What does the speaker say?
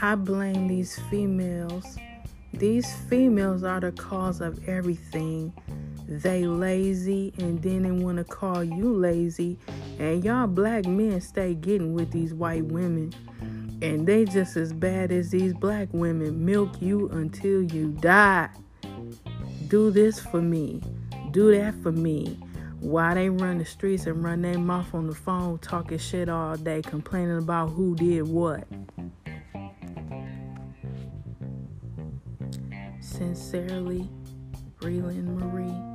I blame these females. These females are the cause of everything. They lazy and then they want to call you lazy. And y'all black men stay getting with these white women. And they just as bad as these black women. Milk you until you die. Do this for me. Do that for me. Why they run the streets and run their mouth on the phone talking shit all day, complaining about who did what. Sincerely, Breland Marie.